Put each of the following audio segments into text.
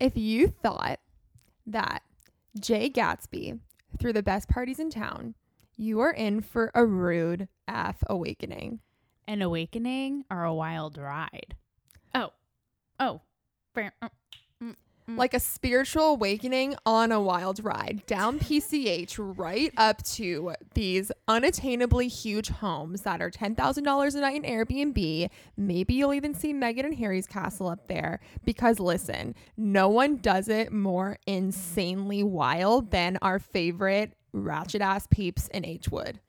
If you thought that Jay Gatsby threw the best parties in town, you are in for a rude F awakening. An awakening or a wild ride? Oh, oh, Brr, uh, mm, mm. Mm. Like a spiritual awakening on a wild ride down PCH right up to these unattainably huge homes that are $10,000 a night in Airbnb. Maybe you'll even see Meghan and Harry's castle up there because listen, no one does it more insanely wild than our favorite ratchet ass peeps in H Wood.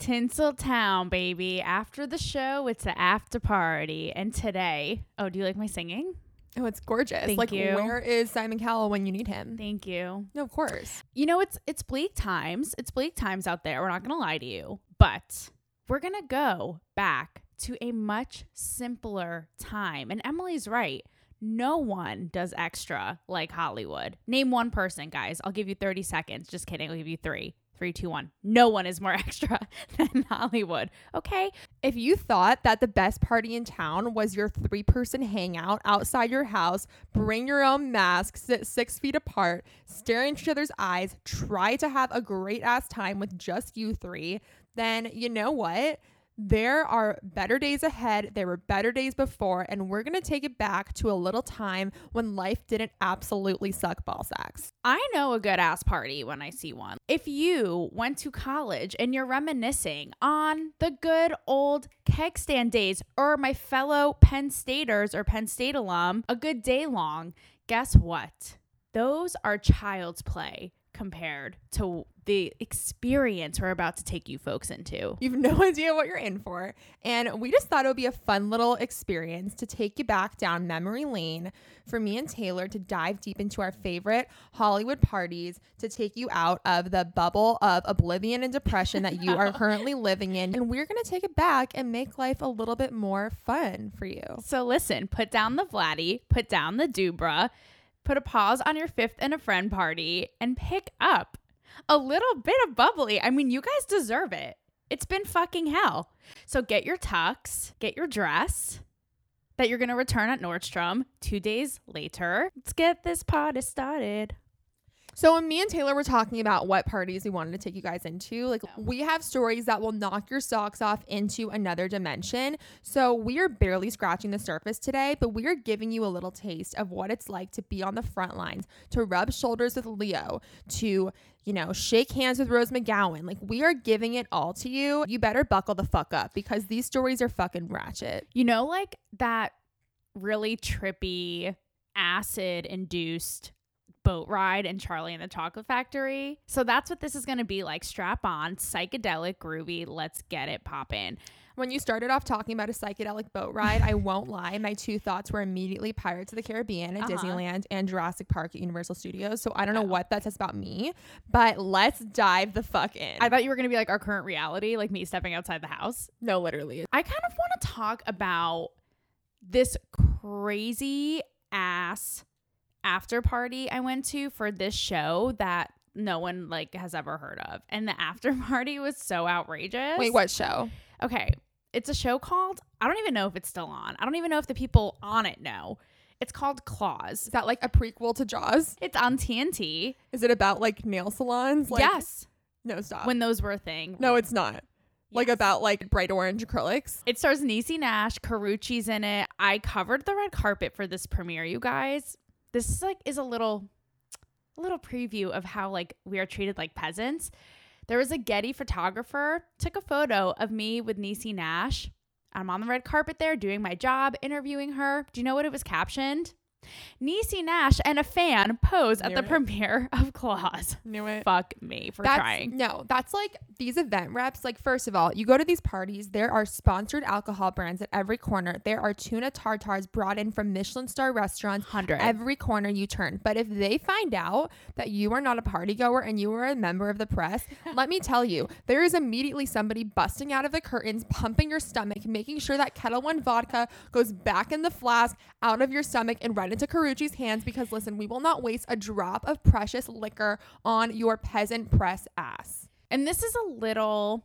Tinseltown, baby. After the show, it's the after party. And today, oh, do you like my singing? Oh, it's gorgeous. Thank like you. where is Simon Cowell when you need him? Thank you. No, of course. You know, it's it's bleak times. It's bleak times out there. We're not gonna lie to you, but we're gonna go back to a much simpler time. And Emily's right. No one does extra like Hollywood. Name one person, guys. I'll give you 30 seconds. Just kidding. I'll give you three. Three, two, one. No one is more extra than Hollywood. Okay. If you thought that the best party in town was your three person hangout outside your house, bring your own mask, sit six feet apart, stare into each other's eyes, try to have a great ass time with just you three, then you know what? There are better days ahead. There were better days before, and we're going to take it back to a little time when life didn't absolutely suck ball sacks. I know a good ass party when I see one. If you went to college and you're reminiscing on the good old keg stand days or my fellow Penn Staters or Penn State alum, a good day long, guess what? Those are child's play compared to the experience we're about to take you folks into. You've no idea what you're in for. And we just thought it would be a fun little experience to take you back down memory lane for me and Taylor to dive deep into our favorite Hollywood parties to take you out of the bubble of oblivion and depression that you are currently living in. And we're going to take it back and make life a little bit more fun for you. So listen, put down the Vladdy, put down the Dubra, put a pause on your fifth and a friend party, and pick up a little bit of bubbly. I mean, you guys deserve it. It's been fucking hell. So get your tux, get your dress that you're going to return at Nordstrom two days later. Let's get this party started. So when me and Taylor were talking about what parties we wanted to take you guys into, like we have stories that will knock your socks off into another dimension. So we are barely scratching the surface today, but we are giving you a little taste of what it's like to be on the front lines, to rub shoulders with Leo, to you know, shake hands with Rose McGowan. Like we are giving it all to you. You better buckle the fuck up because these stories are fucking ratchet. You know, like that really trippy acid induced boat ride and Charlie and the Chocolate Factory. So that's what this is going to be like. Strap on, psychedelic, groovy. Let's get it poppin'. When you started off talking about a psychedelic boat ride, I won't lie, my two thoughts were immediately Pirates of the Caribbean at Uh-huh. Disneyland and Jurassic Park at Universal Studios. So I don't know Oh. what that says about me, but let's dive the fuck in. I thought you were going to be like our current reality, like me stepping outside the house. no, literally. I kind of want to talk about this crazy ass after party I went to for this show that no one like has ever heard of. And the after party was so outrageous. Wait, what show? Okay. It's a show called I don't even know if it's still on. I don't even know if the people on it know. It's called Claws. Is that like a prequel to Jaws? It's on TNT. Is it about like nail salons? Like, yes. No, stop. When those were a thing. no, it's not. Like about like bright orange acrylics. It stars Niecy Nash, Karrueche's in it. I covered the red carpet for this premiere, you guys. This is like is a little little preview of how like we are treated like peasants. There was a Getty photographer took a photo of me with Niecy Nash. I'm on the red carpet there doing my job, interviewing her. Do you know what it was captioned? Niecy Nash and a fan pose at Knew the it. premiere of Claws. Knew it. Fuck me for that's, trying. No, that's like these event reps. Like, first of all, you go to these parties, there are sponsored alcohol brands at every corner. There are tuna tartars brought in from Michelin star restaurants. 100. Every corner you turn. But if they find out that you are not a party goer and you are a member of the press, let me tell you, there is immediately somebody busting out of the curtains, pumping your stomach, making sure that Ketel One vodka goes back in the flask, out of your stomach, and into Karrueche's hands. Because listen, we will not waste a drop of precious liquor on your peasant press ass. And this is a little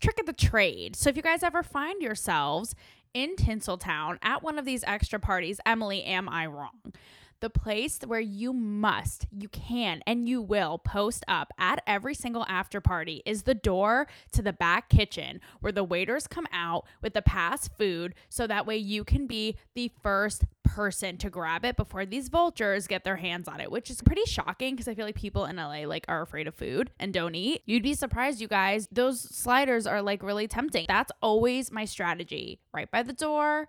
trick of the trade. So if you guys ever find yourselves in Tinseltown at one of these extra parties, Emily, am I wrong? The place where you must, you can, and you will post up at every single after party is the door to the back kitchen where the waiters come out with the past food so that way you can be the first person to grab it before these vultures get their hands on it, which is pretty shocking because I feel like people in LA like are afraid of food and don't eat. You'd be surprised, you guys. Those sliders are like really tempting. That's always my strategy. Right by the door.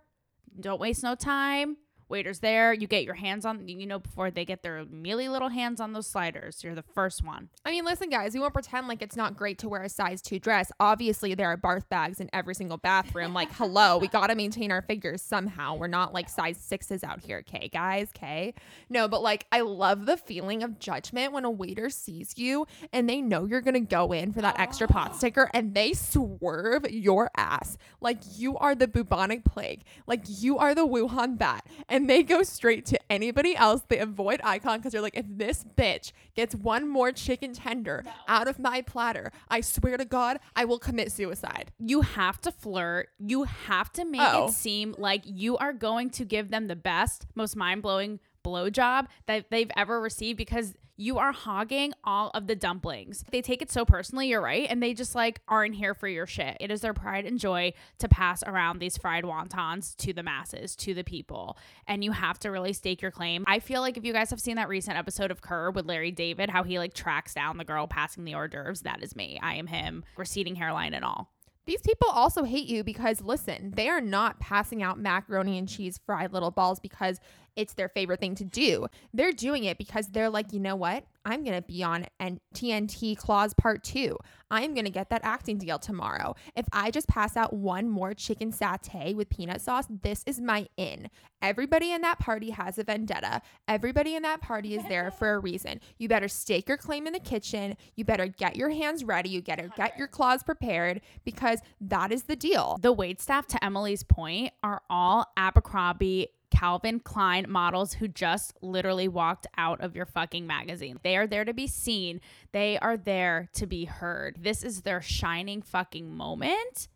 Don't waste no time waiters there. You get your hands on, you know, before they get their mealy little hands on those sliders. You're the first one. I mean, listen, guys, we won't pretend like it's not great to wear a size two dress. Obviously, there are barf bags in every single bathroom. Like, hello, we got to maintain our figures somehow. We're not like size sixes out here, okay, guys? Okay. No, but like, I love the feeling of judgment when a waiter sees you and they know you're going to go in for that extra pot sticker and they swerve your ass. Like, you are the bubonic plague. Like, you are the Wuhan bat. And and they go straight to anybody else. They avoid icon because they're like, if this bitch gets one more chicken tender no. out of my platter, I swear to God, I will commit suicide. You have to flirt. You have to make oh. it seem like you are going to give them the best, most mind blowing blowjob that they've ever received because you are hogging all of the dumplings. They take it so personally, you're right, and they just like aren't here for your shit. It is their pride and joy to pass around these fried wontons to the masses, to the people. And you have to really stake your claim. I feel like if you guys have seen that recent episode of Curb with Larry David, how he like tracks down the girl passing the hors d'oeuvres, that is me. I am him, receding hairline and all. These people also hate you because, listen, they are not passing out macaroni and cheese fried little balls because it's their favorite thing to do. They're doing it because they're like, you know what? I'm going to be on TNT Claws Part 2. I'm going to get that acting deal tomorrow. If I just pass out one more chicken satay with peanut sauce, this is my in. Everybody in that party has a vendetta. Everybody in that party is there for a reason. You better stake your claim in the kitchen. You better get your hands ready. You better get your claws prepared because that is the deal. The wait staff, to Emily's point, are all Abercrombie Calvin Klein models who just literally walked out of your fucking magazine. They are there to be seen, they are there to be heard. This is their shining fucking moment.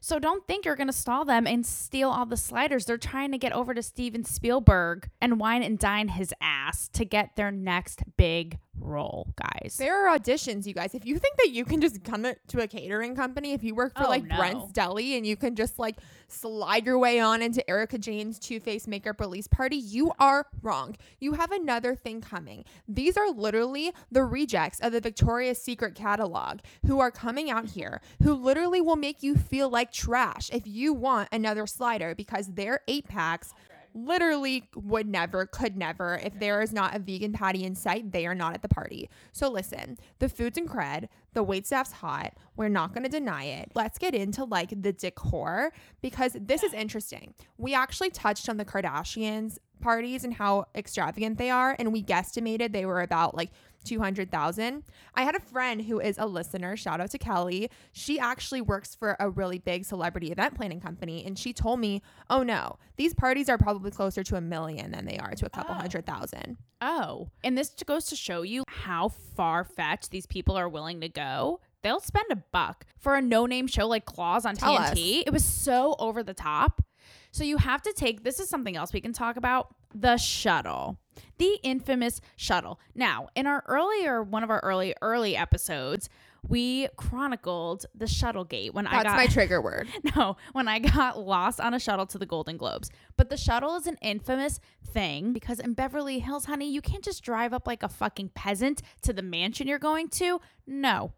So don't think you're going to stall them and steal all the sliders. They're trying to get over to Steven Spielberg and wine and dine his ass to get their next big role, guys. There are auditions, you guys. If you think that you can just come to a catering company, if you work for oh, like no. Brent's Deli and you can just like slide your way on into Erika Jayne's Too Faced makeup release party, you are wrong. You have another thing coming. These are literally the rejects of the Victoria's Secret catalog who are coming out here, who literally will make you feel like trash if you want another slider because their eight packs literally would never, could never. If there is not a vegan patty in sight, they are not at the party. So listen, the food's cred, the wait staff's hot. We're not going to deny it. Let's get into like the decor because this is interesting. We actually touched on the Kardashians parties and how extravagant they are, and we guesstimated they were about like 200,000. I had a friend who is a listener, shout out to Kelly. She actually works for a really big celebrity event planning company and she told me, "Oh no, these parties are probably closer to a million than they are to a couple oh. hundred thousand. Oh. And this goes to show you how far fetched these people are willing to go they'll spend a buck for a no-name show like Claws on Tell TNT. Us. It was so over the top. So you have to take this is something else we can talk about the shuttle. The infamous shuttle. Now, in our earlier one of our early early episodes, we chronicled the shuttle gate when That's I got my trigger word. No, when I got lost on a shuttle to the Golden Globes. But the shuttle is an infamous thing because in Beverly Hills, honey, you can't just drive up like a fucking peasant to the mansion you're going to. No,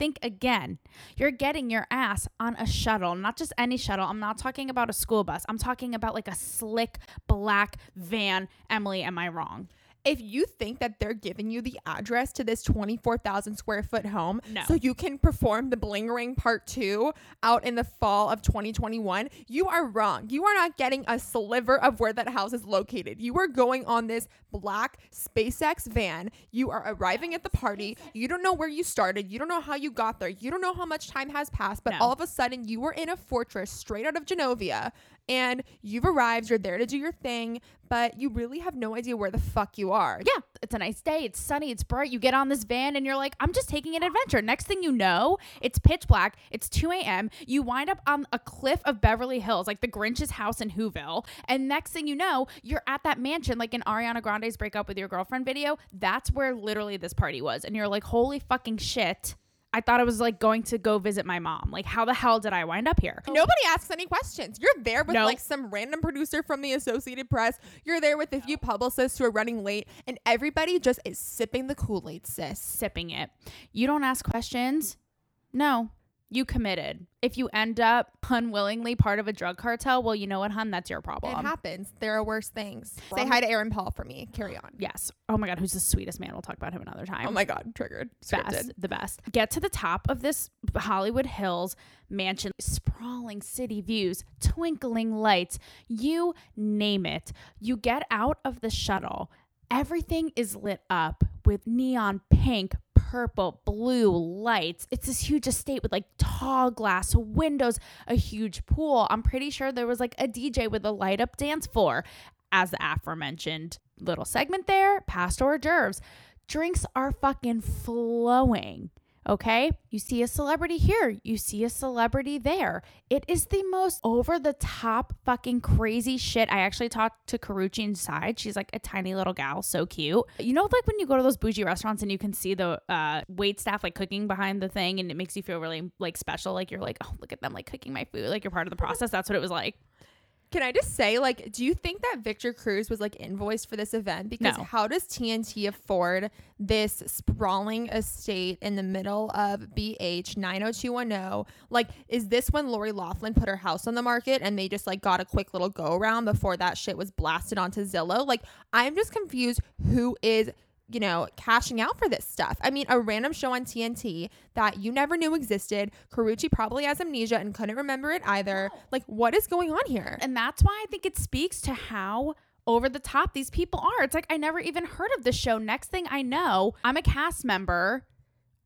think again. You're getting your ass on a shuttle, not just any shuttle. I'm not talking about a school bus. I'm talking about like a slick black van. Emily, am I wrong? If you think that they're giving you the address to this 24,000 square foot home no. so you can perform the bling ring part two out in the fall of 2021, you are wrong. You are not getting a sliver of where that house is located. You are going on this black SpaceX van. You are arriving at the party. You don't know where you started. You don't know how you got there. You don't know how much time has passed, but no. all of a sudden you were in a fortress straight out of Genovia and you've arrived, you're there to do your thing, but you really have no idea where the fuck you are. Yeah, it's a nice day. It's sunny. It's bright. You get on this van and you're like, I'm just taking an adventure. Next thing you know, it's pitch black. It's 2 a.m. You wind up on a cliff of Beverly Hills, like the Grinch's house in Whoville. And next thing you know, you're at that mansion, like in Ariana Grande's breakup with your girlfriend video. That's where literally this party was. And you're like, holy fucking shit. I thought I was like going to go visit my mom. Like, how the hell did I wind up here? Nobody asks any questions. You're there with No. like some random producer from the Associated Press. You're there with a few publicists who are running late, and everybody just is sipping the Kool Aid, sis. sipping it. You don't ask questions. No, you committed. If you end up unwillingly part of a drug cartel, well, you know what, hun? That's your problem. It happens. There are worse things. Say hi to Aaron Paul for me. Carry on. yes. Oh my God, who's the sweetest man? We'll talk about him another time. Oh my God, triggered. best, the best. Get to the top of this Hollywood Hills mansion, sprawling city views, twinkling lights, you name it. You get out of the shuttle. Everything is lit up with neon pink, purple, blue lights. It's this huge estate with like tall glass windows, a huge pool. I'm pretty sure there was like a DJ with a light up dance floor. As the aforementioned little segment there, past hors d'oeuvres. Drinks are fucking flowing. Okay. You see a celebrity here. You see a celebrity there. It is the most over the top fucking crazy shit. I actually talked to Karrueche inside. She's like a tiny little gal. So cute. You know, like when you go to those bougie restaurants and you can see the uh, wait staff like cooking behind the thing and it makes you feel really like special. Like you're like, oh, look at them like cooking my food. Like you're part of the process. That's what it was like. Can I just say, like, do you think that Victor Cruz was like invoiced for this event? Because No. how does TNT afford this sprawling estate in the middle of BH 90210? Like, is this when Lori Loughlin put her house on the market and they just like got a quick little go around before that shit was blasted onto Zillow? Like, I'm just confused who is you know, cashing out for this stuff. I mean, a random show on TNT that you never knew existed. Karrueche probably has amnesia and couldn't remember it either. Like, what is going on here? And that's why I think it speaks to how over the top these people are. It's like I never even heard of this show. Next thing I know, I'm a cast member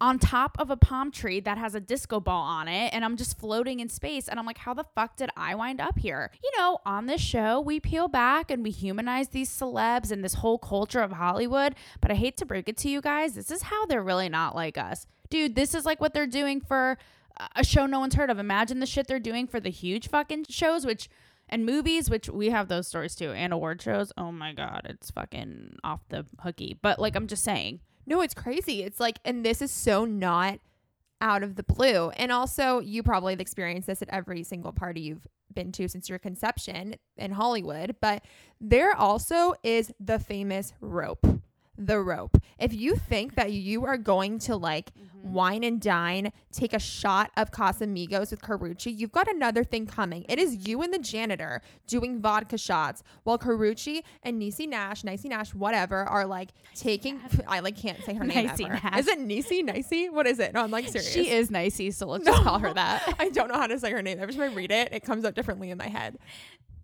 on top of a palm tree that has a disco ball on it and I'm just floating in space and I'm like how the fuck did I wind up here? You know, on this show we peel back and we humanize these celebs and this whole culture of Hollywood, but I hate to break it to you guys, this is how they're really not like us. Dude, this is like what they're doing for a show no one's heard of. Imagine the shit they're doing for the huge fucking shows which and movies, which we have those stories too, and award shows. Oh my god, it's fucking off the hooky. But like I'm just saying, No, it's crazy. It's like, and this is so not out of the blue. And also, you probably have experienced this at every single party you've been to since your conception in Hollywood. But there also is the famous rope. The rope. If you think that you are going to like mm-hmm. wine and dine, take a shot of Casamigos with Karrueche, you've got another thing coming. It is you and the janitor doing vodka shots while Karrueche and Niecy Nash, Nicey Nash, whatever, are like taking. I like can't say her name Nicey ever. Nash. Is it Niecy? Nicey? What is it? No, I'm like serious. she is nicey, so let's just call her that. I don't know how to say her name. Every time I read it, it comes out differently in my head.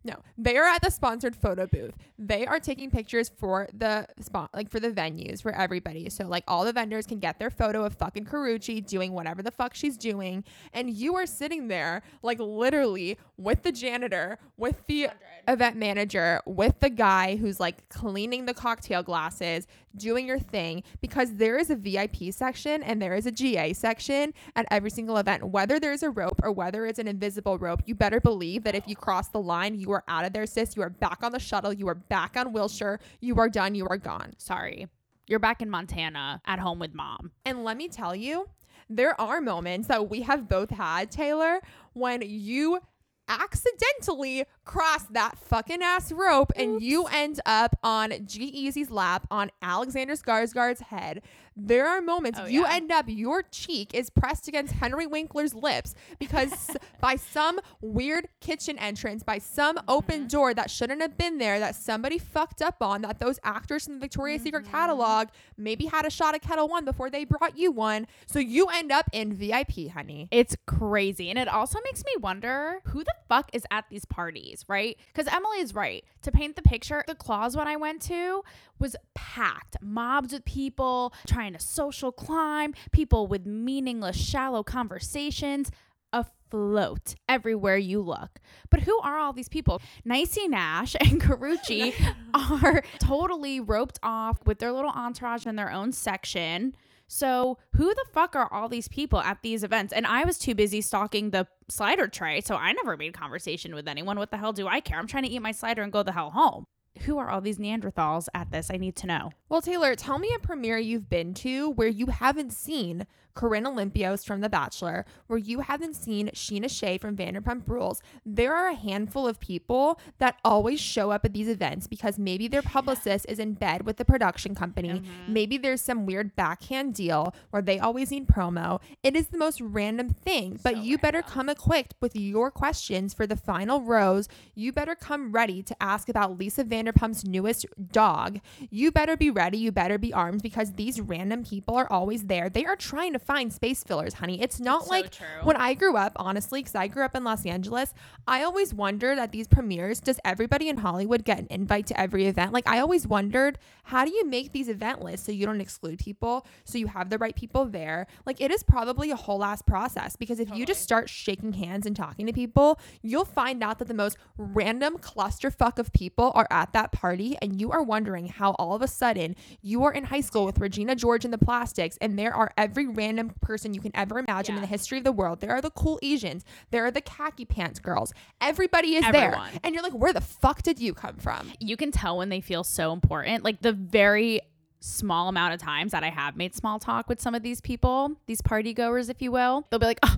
No, they are at the sponsored photo booth. They are taking pictures for the spot, like for the venues for everybody. So like all the vendors can get their photo of fucking Karrueche doing whatever the fuck she's doing, and you are sitting there like literally with the janitor, with the event manager, with the guy who's like cleaning the cocktail glasses, doing your thing because there is a VIP section and there is a GA section at every single event. Whether there's a rope or whether it's an invisible rope, you better believe that if you cross the line, you are out of there, sis. You are back on the shuttle. You are back on Wilshire. You are done. You are gone. Sorry. You're back in Montana at home with mom. And let me tell you, there are moments that we have both had, Taylor, when you accidentally cross that fucking ass rope and you end up on G-Eazy's lap on Alexander Skarsgård's head. There are moments Oh, you yeah. end up your cheek is pressed against Henry Winkler's lips because by some weird kitchen entrance, by some Mm-hmm. open door that shouldn't have been there, that somebody fucked up on, that those actors in the Victoria's Secret Mm-hmm. catalog maybe had a shot of Ketel One before they brought you one. So you end up in VIP, honey. It's crazy. And it also makes me wonder who the fuck is at these parties, right? Because Emily is right. To paint the picture, the claws when I went to was packed. Mobs with people trying to social climb, people with meaningless, shallow conversations. A float everywhere you look. But who are all these people? Nicey Nash and Karrueche are totally roped off with their little entourage in their own section. So, who the fuck are all these people at these events? And I was too busy stalking the slider tray, so I never made conversation with anyone. What the hell do I care? I'm trying to eat my slider and go the hell home. Who are all these Neanderthals at this? I need to know. Well, Taylor, tell me a premiere you've been to where you haven't seen Corinne Olympios from The Bachelor, where you haven't seen Scheana Shay from Vanderpump Rules. There are a handful of people that always show up at these events because maybe their publicist is in bed with the production company. Mm-hmm. Maybe there's some weird backhand deal where they always need promo. It is the most random thing, but so you random. better come equipped with your questions for the final rose. You better come ready to ask about Lisa Vanderpump's newest dog. You better be ready. You better be armed because these random people are always there. They are trying to find space fillers, honey. It's not it's like so when I grew up, honestly, because I grew up in Los Angeles, I always wondered at these premieres, does everybody in Hollywood get an invite to every event? Like, I always wondered, how do you make these event lists so you don't exclude people, so you have the right people there? Like, it is probably a whole ass process because if totally. you just start shaking hands and talking to people, you'll find out that the most random clusterfuck of people are at that party, and you are wondering how all of a sudden you are in high school with Regina George and the Plastics, and there are every random random person you can ever imagine yeah. in the history of the world. There are the cool Asians. There are the khaki pants girls. Everybody is Everyone. there. And you're like, where the fuck did you come from? You can tell when they feel so important. Like the very small amount of times that I have made small talk with some of these people, these party goers, if you will, they'll be like, oh,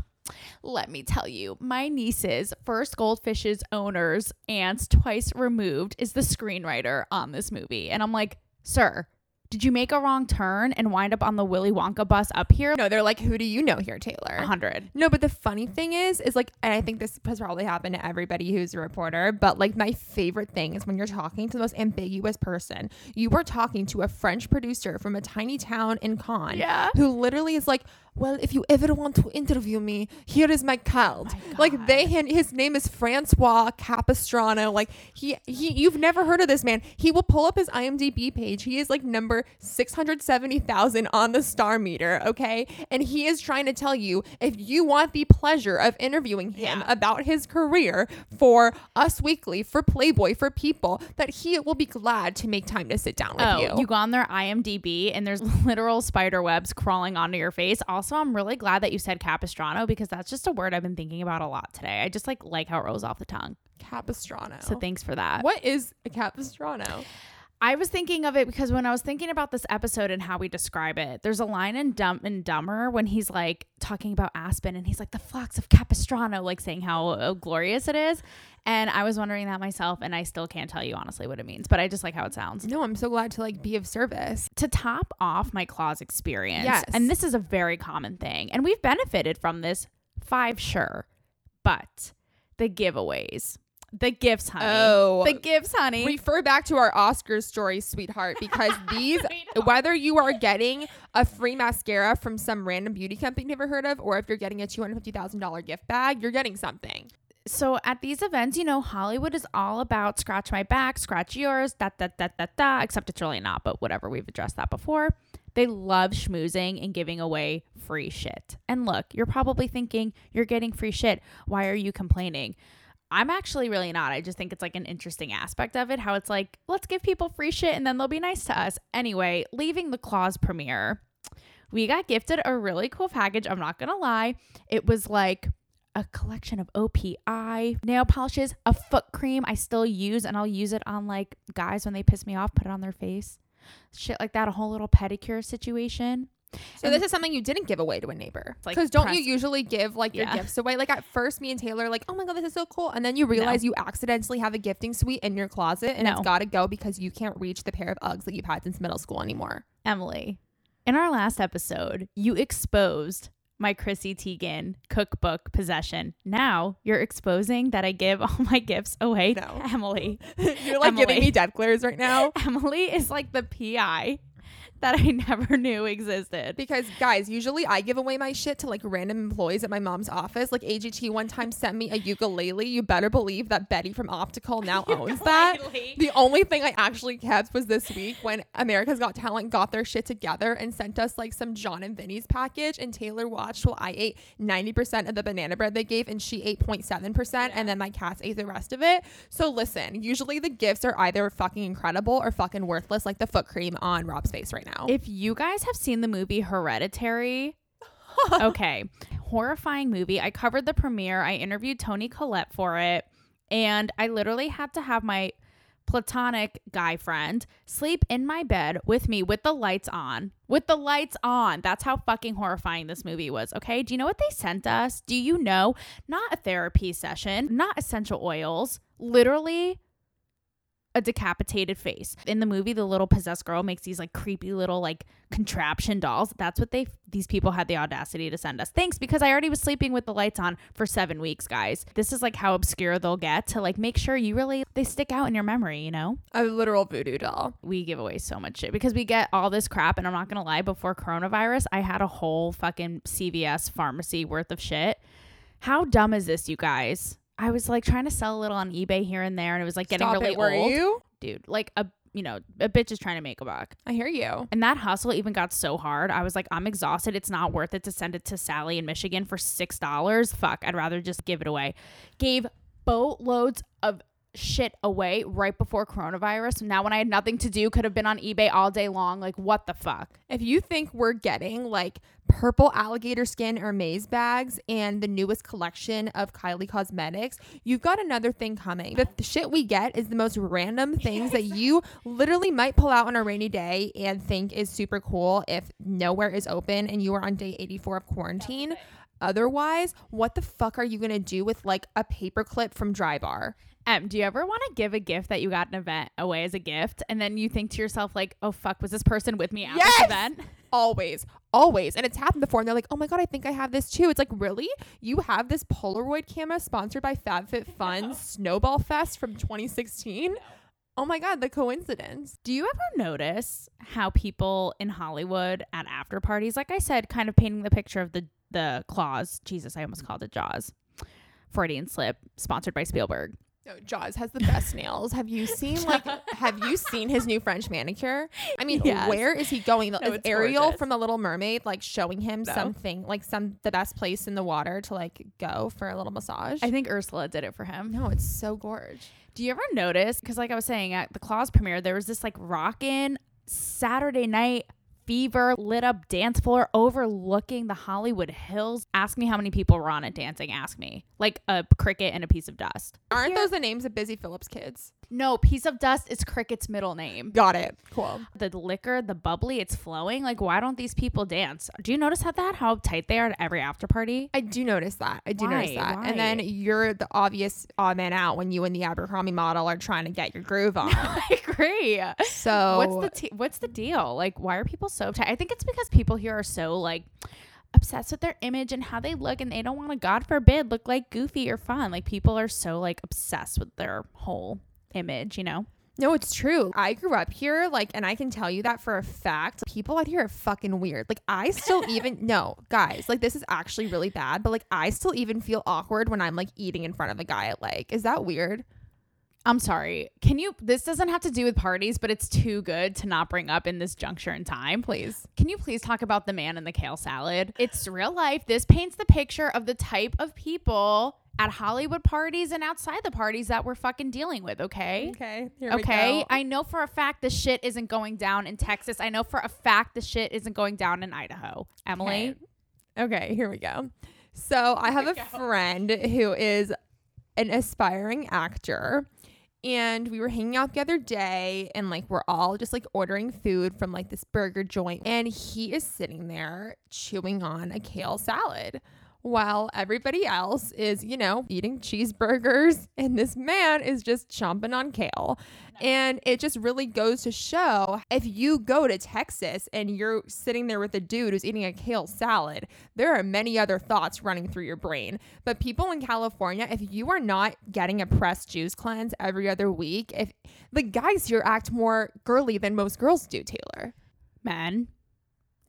let me tell you, my niece's first goldfish's owner's aunt's twice removed is the screenwriter on this movie. And I'm like, sir, did you make a wrong turn and wind up on the Willy Wonka bus up here? No, they're like, who do you know here, Taylor? 100. No, but the funny thing is, is like, and I think this has probably happened to everybody who's a reporter, but like my favorite thing is when you're talking to the most ambiguous person. You were talking to a French producer from a tiny town in Cannes yeah. who literally is like, well, if you ever want to interview me, here is my card. My like they his name is Francois Capistrano. Like he he you've never heard of this man. He will pull up his IMDb page. He is like number 670,000 on the star meter, okay? And he is trying to tell you if you want the pleasure of interviewing him yeah. about his career for Us Weekly, for Playboy, for People, that he will be glad to make time to sit down with oh, you. You go on their IMDb and there's literal spider webs crawling onto your face. All also, I'm really glad that you said Capistrano because that's just a word I've been thinking about a lot today. I just like like how it rolls off the tongue. Capistrano. So thanks for that. What is a Capistrano? I was thinking of it because when I was thinking about this episode and how we describe it, there's a line in Dumb and Dumber when he's like talking about Aspen and he's like the flocks of Capistrano, like saying how uh, glorious it is. And I was wondering that myself, and I still can't tell you honestly what it means, but I just like how it sounds. No, I'm so glad to like be of service. To top off my claws experience, yes. and this is a very common thing, and we've benefited from this five sure, but the giveaways the gifts, honey. Oh, the gifts, honey. Refer back to our Oscars story, sweetheart, because these, whether you are getting a free mascara from some random beauty company you've never heard of, or if you're getting a $250,000 gift bag, you're getting something. So at these events, you know, Hollywood is all about scratch my back, scratch yours, da da da da da. Except it's really not, but whatever. We've addressed that before. They love schmoozing and giving away free shit. And look, you're probably thinking you're getting free shit. Why are you complaining? I'm actually really not. I just think it's like an interesting aspect of it. How it's like, let's give people free shit and then they'll be nice to us. Anyway, leaving the Claws premiere, we got gifted a really cool package. I'm not going to lie. It was like a collection of OPI nail polishes, a foot cream I still use, and I'll use it on like guys when they piss me off, put it on their face. Shit like that, a whole little pedicure situation. So and this is something you didn't give away to a neighbor. Because like don't press- you usually give like your yeah. gifts away? Like at first, me and Taylor like, oh my god, this is so cool, and then you realize no. you accidentally have a gifting suite in your closet, and no. it's got to go because you can't reach the pair of Uggs that you've had since middle school anymore. Emily, in our last episode, you exposed my Chrissy Teigen cookbook possession. Now you're exposing that I give all my gifts away no. to Emily. you're like Emily. giving me death glares right now. Emily is like the PI that I never knew existed. Because guys, usually I give away my shit to like random employees at my mom's office. Like AGT one time sent me a ukulele. You better believe that Betty from Optical now owns that. The only thing I actually kept was this week when America's Got Talent got their shit together and sent us like some Jon and Vinny's package. And Taylor watched while I ate 90% of the banana bread they gave and she ate 0.7%. And then my cats ate the rest of it. So listen, usually the gifts are either fucking incredible or fucking worthless, like the foot cream on Rob's face right now. If you guys have seen the movie Hereditary, okay, horrifying movie. I covered the premiere. I interviewed Toni Collette for it, and I literally had to have my platonic guy friend sleep in my bed with me with the lights on. With the lights on. That's how fucking horrifying this movie was. Okay. Do you know what they sent us? Do you know? Not a therapy session, not essential oils, literally a decapitated face. In the movie, the little possessed girl makes these like creepy little like contraption dolls. That's what they these people had the audacity to send us. Thanks, because I already was sleeping with the lights on for seven weeks, guys. This is like how obscure they'll get to like make sure you really they stick out in your memory, you know? a literal voodoo doll. We give away so much shit because we get all this crap and I'm not gonna lie, before coronavirus, I had a whole fucking CVS pharmacy worth of shit. How dumb is this, you guys? I was like trying to sell a little on eBay here and there, and it was like getting Stop really it, were old. you? Dude, like a you know, a bitch is trying to make a buck. I hear you. And that hustle even got so hard. I was like, I'm exhausted. It's not worth it to send it to Sally in Michigan for six dollars. Fuck, I'd rather just give it away. Gave boatloads of shit away right before coronavirus. Now when I had nothing to do, could have been on eBay all day long. Like what the fuck? If you think we're getting like purple alligator skin or maze bags and the newest collection of Kylie Cosmetics, you've got another thing coming. The th- shit we get is the most random things that you literally might pull out on a rainy day and think is super cool if nowhere is open and you are on day 84 of quarantine. Otherwise, what the fuck are you gonna do with like a paperclip from Dry Em, do you ever want to give a gift that you got an event away as a gift and then you think to yourself like, oh fuck, was this person with me at Yes! this event? Always, always. And it's happened before. And they're like, oh my God, I think I have this too. It's like, really? You have this Polaroid camera sponsored by FabFitFun Snowball Fest from 2016? Oh my God, the coincidence. Do you ever notice how people in Hollywood at after parties, like I said, kind of painting the picture of the the claws? Jesus, I almost called it Jaws. Freudian slip, sponsored by Spielberg. No, Jaws has the best nails. Have you seen like have you seen his new French manicure? I mean, Yes. where is he going? No, is Ariel gorgeous. from the Little Mermaid like showing him No. something like some the best place in the water to like go for a little massage? I think Ursula did it for him. no, it's so gorge. Do you ever notice? Because, like I was saying, at the Claws premiere, there was this like rockin' Saturday night fever lit up dance floor overlooking the Hollywood Hills. Ask me how many people were on it dancing. Ask me. Like a cricket and a piece of dust. Aren't those the names of Busy Phillips kids? No, piece of dust is cricket's middle name. Got it. Cool. The liquor, the bubbly, it's flowing. Like, why don't these people dance? Do you notice how that how tight they are at every after party? I do notice that. I do notice that. Why? And then you're the obvious odd man out when you and the Abercrombie model are trying to get your groove on. I agree. so what's the t- what's the deal? Like, why are people so tight? I think it's because people here are so like obsessed with their image and how they look, and they don't want to, God forbid, look like goofy or fun. Like people are so like obsessed with their whole image, you know. No, it's true. I grew up here, like, and I can tell you that for a fact. People out here are fucking weird. Like, I still even no, guys, like this is actually really bad, but like I still even feel awkward when I'm like eating in front of a guy like. Is that weird? I'm sorry. Can you? This doesn't have to do with parties, but it's too good to not bring up in this juncture in time. Please. Can you please talk about the man in the kale salad? It's real life. This paints the picture of the type of people at Hollywood parties and outside the parties that we're fucking dealing with, okay? Okay. Here Okay, we go. I know for a fact the shit isn't going down in Texas. I know for a fact the shit isn't going down in Idaho. Emily, Okay. Okay, here we go. So I have a friend who is an aspiring actor. And we were hanging out the other day and like we're all just like ordering food from like this burger joint. And he is sitting there chewing on a kale salad while everybody else is, you know, eating cheeseburgers. And this man is just chomping on kale. And it just really goes to show if you go to Texas and you're sitting there with a dude who's eating a kale salad, there are many other thoughts running through your brain. But people in California, if you are not getting a pressed juice cleanse every other week, if the guys here act more girly than most girls do, Taylor. men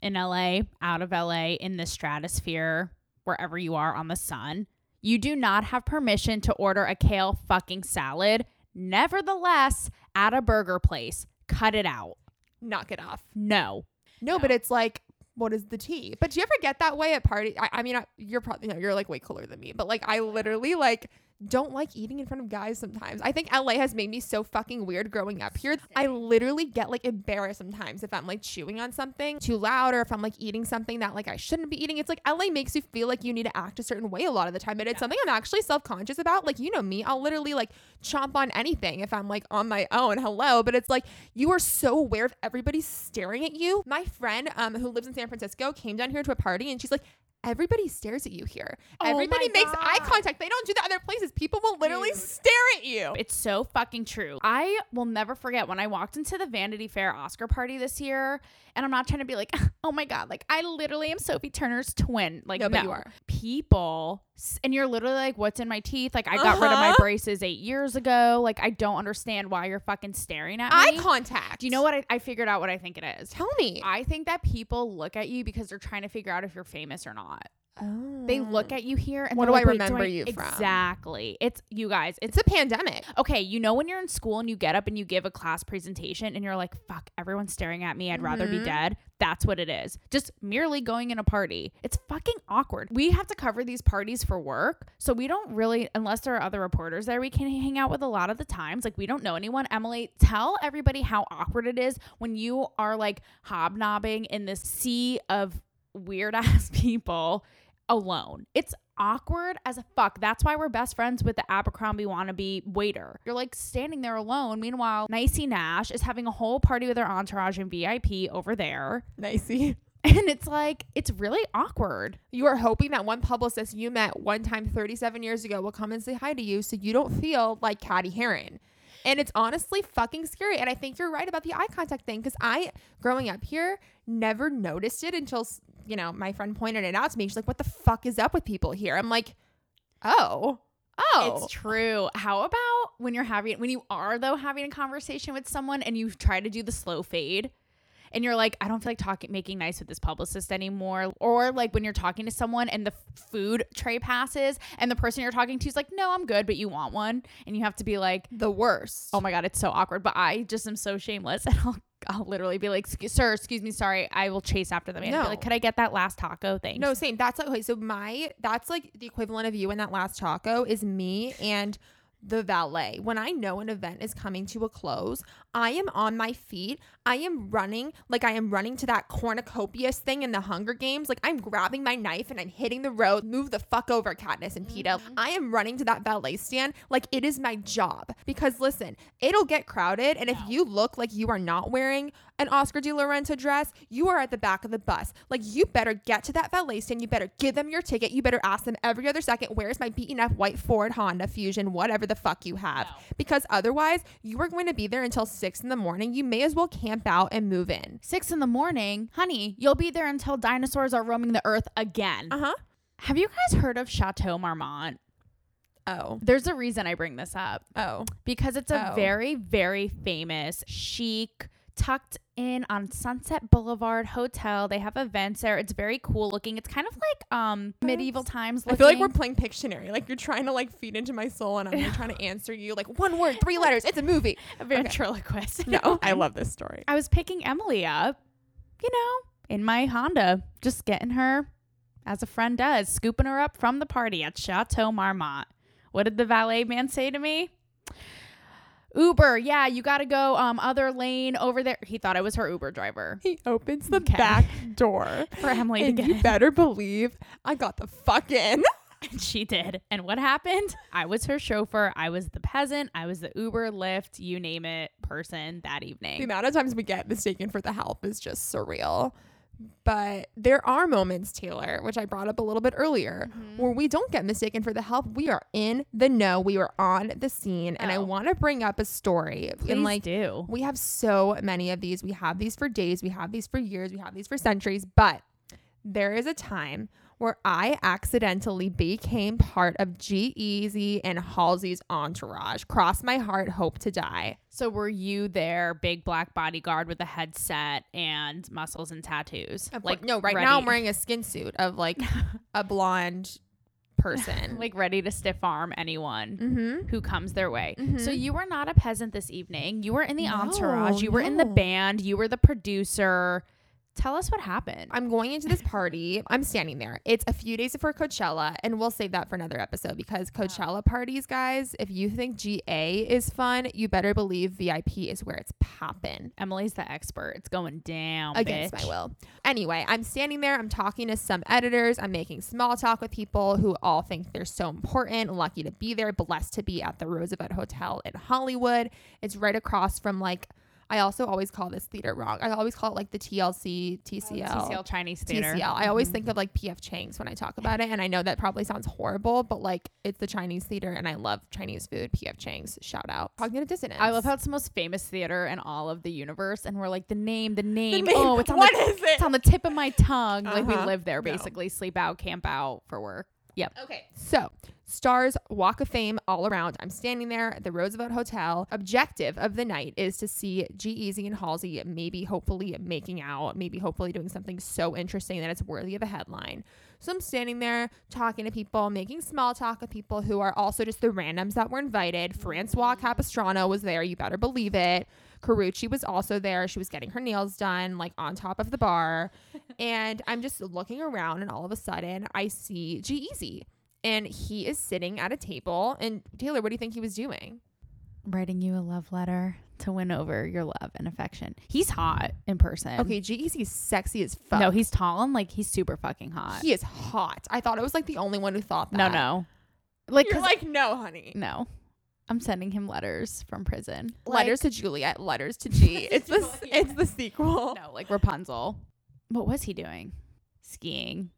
in LA, out of LA, in the stratosphere, wherever you are on the sun, you do not have permission to order a kale fucking salad. Nevertheless, at a burger place, cut it out. Knock it off. No. No, but it's like, what is the tea? But do you ever get that way at party? I, I mean, I, you're probably, you know, you're like way cooler than me, but like, I literally like don't like eating in front of guys sometimes. I think LA has made me so fucking weird growing up here. I literally get like embarrassed sometimes if I'm like chewing on something too loud or if I'm like eating something that like I shouldn't be eating. It's like LA makes you feel like you need to act a certain way a lot of the time. And it's something I'm actually self conscious about. Like, you know me, I'll literally like chomp on anything if I'm like on my own. Hello. But it's like you are so aware of everybody staring at you. My friend um who lives in San Francisco came down here to a party and she's like, everybody stares at you here. Oh everybody makes eye contact. They don't do that other places. People will literally Dude. stare at you. It's so fucking true. I will never forget when I walked into the Vanity Fair Oscar party this year, and I'm not trying to be like, oh my god, like I literally am Sophie Turner's twin. Like No, no, but you are. people, and you're literally like, what's in my teeth? Like I got rid of my Uh-huh. braces eight years ago. Like I don't understand why you're fucking staring at me. Eye contact. Do you know what I, I figured out? What I think it is. Tell me. I think that people look at you because they're trying to figure out if you're famous or not. Oh. They look at you here and What do like, I "Wait, remember you from?" Exactly. It's you guys. It's It's a pandemic. okay, you know when you're in school and you get up and you give a class presentation and you're like, fuck, everyone's staring at me. I'd rather be Mhm. dead. That's what it is. Just merely going in a party. It's fucking awkward. We have to cover these parties for work. So we don't really, unless there are other reporters there, we can hang out with a lot of the times. Like we don't know anyone. Emily, tell everybody how awkward it is when you are like hobnobbing in this sea of weird ass people alone. It's awkward as a fuck. That's why we're best friends with the Abercrombie wannabe waiter. You're like standing there alone. Meanwhile, Nicey Nash is having a whole party with her entourage and VIP over there. Nicey. And it's like, it's really awkward. You are hoping that one publicist you met one time 37 years ago will come and say hi to you so you don't feel like Cady Heron. And it's honestly fucking scary. And I think you're right about the eye contact thing because I, growing up here, never noticed it until, you know, my friend pointed it out to me. She's like, what the fuck is up with people here? I'm like, oh, oh. It's true. How about when you're having, when you are though having a conversation with someone and you try to do the slow fade? And you're like, I don't feel like talking, making nice with this publicist anymore. Or like when you're talking to someone and the food tray passes and the person you're talking to is like, no, I'm good, but you want one. And you have to be like, the worst. oh my God, it's so awkward. But I just am so shameless. And I'll, I'll literally be like, sir, excuse me, sorry. I will chase after them and be No. like, could I get that last taco? Thanks. No, same. That's like okay. So my that's like the equivalent of you in that last taco is me and the valet. When I know an event is coming to a close, I am on my feet. I am running like I am running to that cornucopias thing in the Hunger Games. Like I'm grabbing my knife and I'm hitting the road. Move the fuck over, Katniss and Peeta. Mm-hmm. I am running to that valet stand like it is my job. Because listen, it'll get crowded, and if you look like you are not wearing an Oscar de la Renta dress, you are at the back of the bus. Like you better get to that valet stand. You better give them your ticket. You better ask them every other second, where's my beaten up white Ford, Honda, Fusion, whatever the fuck you have. Because otherwise, you are going to be there until six in the morning. You may as well camp out and move in. Six in the morning, honey, you'll be there until dinosaurs are roaming the earth again. Uh huh. Have you guys heard of Chateau Marmont? Oh. There's a reason I bring this up Oh. because it's a Oh. very, very famous, chic, tucked in on Sunset Boulevard hotel. They have events there. It's very cool looking. It's kind of like um medieval times. I feel like we're playing Pictionary. Like you're trying to like feed into my soul, and I'm like, trying to answer you like one word, three letters. It's a movie. a ventriloquist. No, I love this story. I was picking Emily up, you know, in my Honda, just getting her as a friend does, scooping her up from the party at Chateau Marmont. What did the valet man say to me? Uber, yeah, you got to go um other lane over there. He thought I was her Uber driver He opens the Okay. back door, for Emily to and you in. better believe I got the fuck in. And she did. And what happened? I was her chauffeur. I was the peasant. I was the Uber, Lyft, you name it, person that evening. The amount of times we get mistaken for the help is just surreal. But there are moments, Taylor, which I brought up a little bit earlier, Mm-hmm. where we don't get mistaken for the help. We are in the know. We are on the scene. And I Oh. want to bring up a story. Please and like do. we have so many of these. We have these for days, we have these for years, we have these for centuries. But there is a time where I accidentally became part of G-Eazy and Halsey's entourage. Cross my heart, hope to die. So were you their big black bodyguard with a headset and muscles and tattoos? Like no, right now I'm wearing a skin suit of like a blonde person. like ready to stiff arm anyone mm-hmm. who comes their way. So Mhm. you were not a peasant this evening. You were in the No, entourage. You were in the band. You were the producer. Tell us what happened. I'm going into this party. I'm standing there. It's a few days before Coachella, and we'll save that for another episode because Coachella parties, guys, if you think GA is fun, you better believe VIP is where it's poppin'. Emily's the expert. It's going down. against bitch. my will. Anyway, I'm standing there. I'm talking to some editors. I'm making small talk with people who all think they're so important. Lucky to be there. Blessed to be at the Roosevelt Hotel in Hollywood. It's right across from like. I also always call this theater wrong. I always call it like the TLC, TCL. TCL Chinese theater. TCL. I always Mhm. think of like PF Chang's when I talk about it, and I know that probably sounds horrible, but like it's the Chinese theater, and I love Chinese food. PF Chang's, shout out. Cognitive dissonance. I love how it's the most famous theater in all of the universe, and we're like the name, the name. name. Oh, it's on What the is it? it's on the tip of my tongue. Like we Uh-huh. live there No. basically, sleep out, camp out for work. Yep. Okay. So, stars, walk of fame all around. I'm standing there at the Roosevelt Hotel. Objective of the night is to see G-Eazy and Halsey maybe, hopefully, making out, maybe, hopefully, doing something so interesting that it's worthy of a headline. So, I'm standing there talking to people, making small talk with people who are also just the randoms that were invited. Francois mm-hmm. Capistrano was there. You better believe it. Karrueche was also there. She was getting her nails done, like on top of the bar. and I'm just looking around, and all of a sudden, I see G-Eazy. And he is sitting at a table. And Taylor, what do you think he was doing? Writing you a love letter to win over your love and affection. He's hot in person. Okay, G-Eazy's sexy as fuck. No, he's tall and like he's super fucking hot. he is hot. I thought I was like the only one who thought that. no, no. Like, You're like, no, honey. no. I'm sending him letters from prison. letters to Juliet, letters to G. it's the it's the sequel. No, like Rapunzel. What was he doing? Skiing.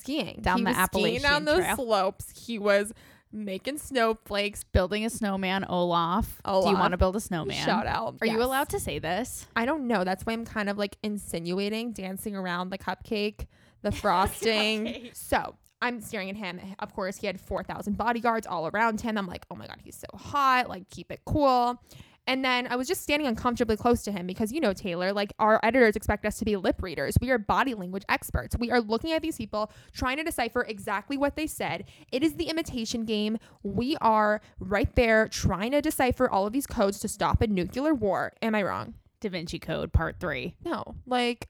Skiing Down He the was skiing down those Trail. slopes. He was making snowflakes. Building a snowman, Olaf. Do you want to build a snowman? Shout out. Are you allowed to say this? I don't know. That's why I'm kind of like insinuating, dancing around the cupcake, the frosting. Cupcake. so I'm staring at him. Of course, he had 4,000 bodyguards all around him. I'm like, oh my God, he's so hot. Like, keep it cool. And then I was just standing uncomfortably close to him because, you know, Taylor, like our editors expect us to be lip readers. We are body language experts. We are looking at these people, trying to decipher exactly what they said. It is the imitation game. We are right there trying to decipher all of these codes to stop a nuclear war. Am I wrong? Da Vinci Code Part 3. No, like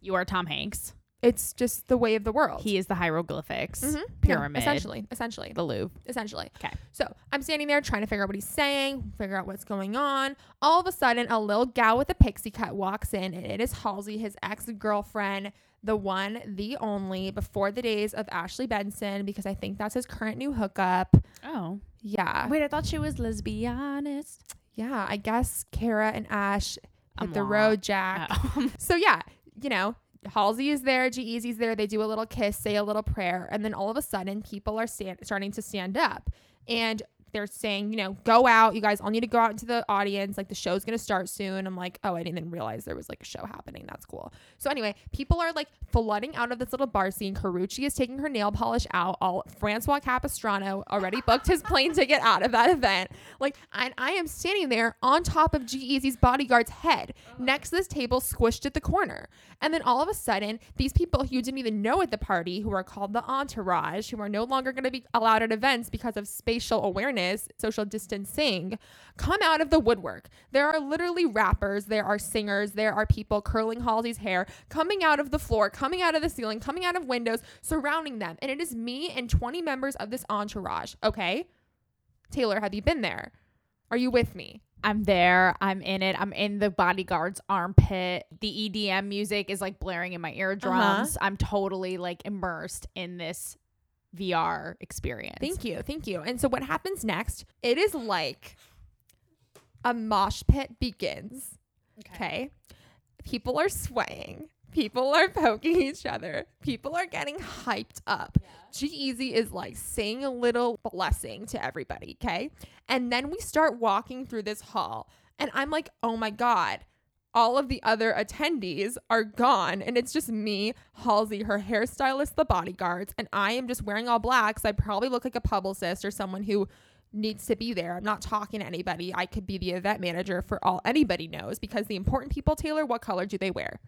You are Tom Hanks. It's just the way of the world. He is the hieroglyphics Mhm. No, pyramid. essentially, essentially, The Louvre. essentially. 'Kay. So I'm standing there trying to figure out what he's saying, figure out what's going on. All of a sudden, a little gal with a pixie cut walks in, and it is Halsey, his ex girlfriend, the one, the only, before the days of Ashley Benson, because I think that's his current new hookup. Oh. Yeah, Wait, I thought she was lesbianist. yeah. I guess Cara and Ash hit the road, Jack. Oh. So yeah, you know, Halsey is there, G-Eazy's there. They do a little kiss, say a little prayer, and then all of a sudden, people are stand- starting to stand up, and they're saying, you know, go out. You guys all need to go out into the audience. Like the show's gonna start soon. I'm like, oh, I didn't even realize there was like a show happening. That's cool. So anyway, people are like flooding out of this little bar scene. Karrueche is taking her nail polish out. All Francois Capistrano already booked his plane ticket out of that event. Like, and I am standing there on top of G-Eazy's bodyguard's head, uh-huh. next to this table, squished at the corner. And then all of a sudden, these people who you didn't even know at the party, who are called the entourage, who are no longer going to be allowed at events because of spatial awareness, social distancing, come out of the woodwork. There are literally rappers, there are singers, there are people curling Halsey's hair, coming out of the floor, coming out of the ceiling, coming out of windows, surrounding them. And it is me and 20 members of this entourage. Okay? Taylor, have you been there? Are you with me? I'm there. I'm in it. I'm in the bodyguard's armpit. The EDM music is like blaring in my eardrums. Uh-huh. I'm totally like immersed in this VR experience. Thank you. Thank you. And so what happens next? It is like a mosh pit begins. Okay. People are swaying. People are poking each other. People are getting hyped up. G-Eazy is like saying a little blessing to everybody. Okay. And then we start walking through this hall. And I'm like, oh my God, all of the other attendees are gone and it's just me, Halsey, her hairstylist, the bodyguards, and I am just wearing all black. So I probably look like a publicist or someone who needs to be there. I'm not talking to anybody. I could be the event manager for all anybody knows because the important people, Taylor, what color do they wear?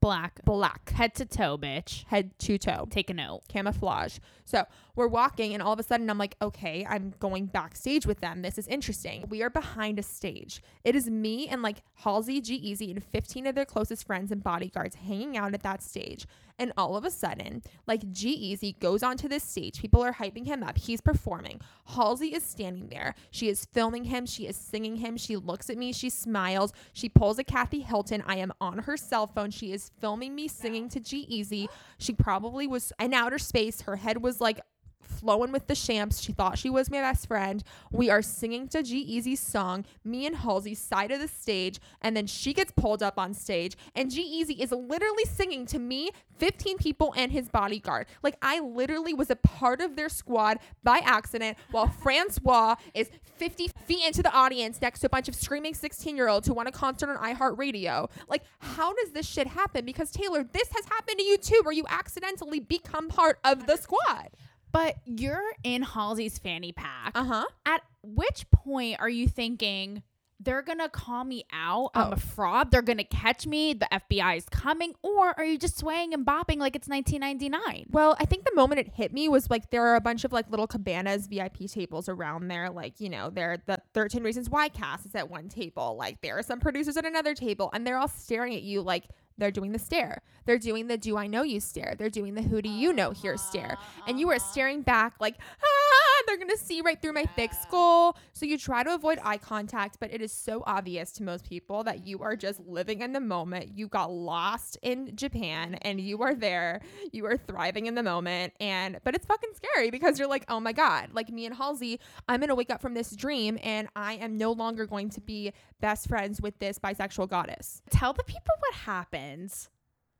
Black. Black. Head to toe, bitch. Head to toe. Take a note. Camouflage. So we're walking, and all of a sudden, I'm like, okay, I'm going backstage with them. This is interesting. We are behind a stage. It is me and like Halsey, G-Eazy, and 15 of their closest friends and bodyguards hanging out at that stage. And all of a sudden, like G-Eazy goes onto this stage. People are hyping him up. He's performing. Halsey is standing there. She is filming him. She is singing him. She looks at me. She smiles. She pulls a Kathy Hilton. I am on her cell phone. She is filming me singing to G Easy. She probably was in outer space. Her head was like flowing with the shamps. She thought she was my best friend. We are singing to G-Eazy's song, me and Halsey side of the stage, and then she gets pulled up on stage, and G-Eazy is literally singing to me, 15 people, and his bodyguard. Like I literally was a part of their squad by accident, while Francois is 50 feet into the audience next to a bunch of screaming 16 year olds who want a concert on iHeartRadio. Like, how does this shit happen? Because Taylor, this has happened to you too, where you accidentally become part of the squad. But you're in Halsey's fanny pack. Uh huh. At which point are you thinking they're gonna call me out? I'm Oh. a fraud. They're gonna catch me. The FBI is coming. Or are you just swaying and bopping like it's 1999? Well, I think the moment it hit me was like there are a bunch of like little cabanas, VIP tables around there. Like, you know, there the 13 Reasons Why cast is at one table. Like, there are some producers at another table, and they're all staring at you like they're doing the stare. They're doing the do I know you stare. They're doing the who do you know here stare. And you are staring back like, ah, they're going to see right through my thick skull. So you try to avoid eye contact, but it is so obvious to most people that you are just living in the moment. You got lost in Japan and you are there. You are thriving in the moment. And, but it's fucking scary because you're like, oh my God, like me and Halsey, I'm going to wake up from this dream and I am no longer going to be best friends with this bisexual goddess. Tell the people what happens.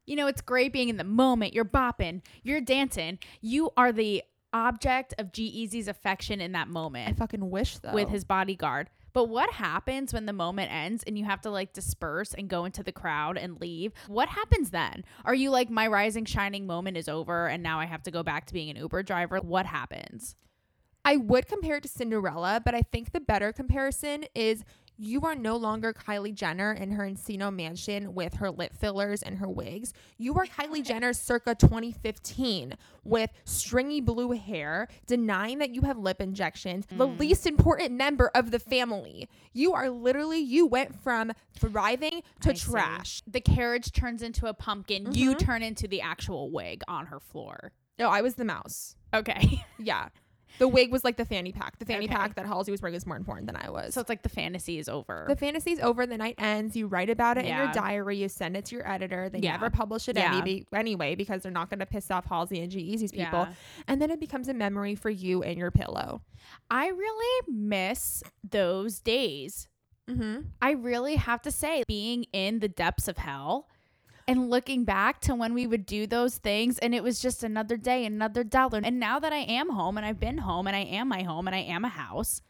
You know, it's great being in the moment. You're bopping, you're dancing. You are the object of G-Eazy's affection in that moment. I fucking wish though. with his bodyguard. But what happens when the moment ends and you have to like disperse and go into the crowd and leave? What happens then? Are you like, my rising, shining moment is over and now I have to go back to being an Uber driver? What happens? I would compare it to Cinderella, but I think the better comparison is you are no longer Kylie Jenner in her Encino mansion with her lip fillers and her wigs. You are Kylie Jenner circa 2015 with stringy blue hair, denying that you have lip injections, the least important member of the family. You are literally, you went from thriving to I see. trash. The carriage turns into a pumpkin. You Mhm. turn into the actual wig on her floor. No, I was the mouse. Okay. Yeah. The wig was like the fanny pack. The fanny Okay. pack that Halsey was wearing was more important than I was. so it's like the fantasy is over. The fantasy is over. The night ends. You write about it in your diary. You send it to your editor. They Yeah. never publish it Yeah. any, anyway because they're not going to piss off Halsey and G-Eazy's people. Yeah. And then it becomes a memory for you and your pillow. I really miss those days. Mm-hmm. I really have to say, being in the depths of hell and looking back to when we would do those things, and it was just another day, another dollar. And now that I am home and I've been home and I am my home and I am a house,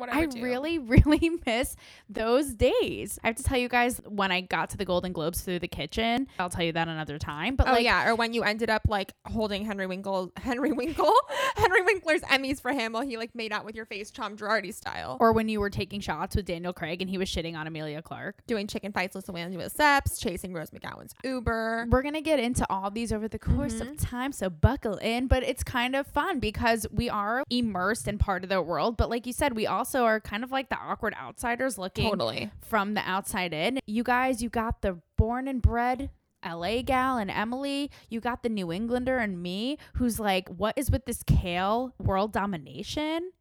I really, really miss those days. I have to tell you guys when I got to the Golden Globes through the kitchen. I'll tell you that another time. But Oh like, yeah, or when you ended up like holding Henry Winkle, Henry Winkle, Henry Winkler's Emmys for him while he like made out with your face, Tom Girardi style, or when you were taking shots with Daniel Craig and he was shitting on Emilia Clarke. doing chicken fights with Emmanuel Seps, chasing Rose McGowan's Uber. We're going to get into all these over the course of mm-hmm. time, so buckle in. But it's kind of fun because we are immersed in part of the world. But like you said, we also are kind of like the awkward outsiders looking Totally. from the outside in. You guys, you got the born and bred LA gal and Emily. You got the New Englander and me, who's like, what is with this kale world domination?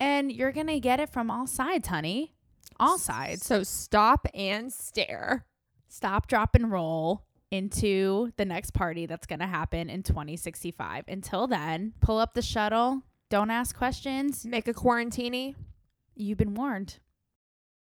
And you're going to get it from all sides, honey. All sides. So stop and stare. stop, drop, and roll into the next party that's going to happen in 2065. Until then, pull up the shuttle. Don't ask questions. Make a quarantini. You've been warned.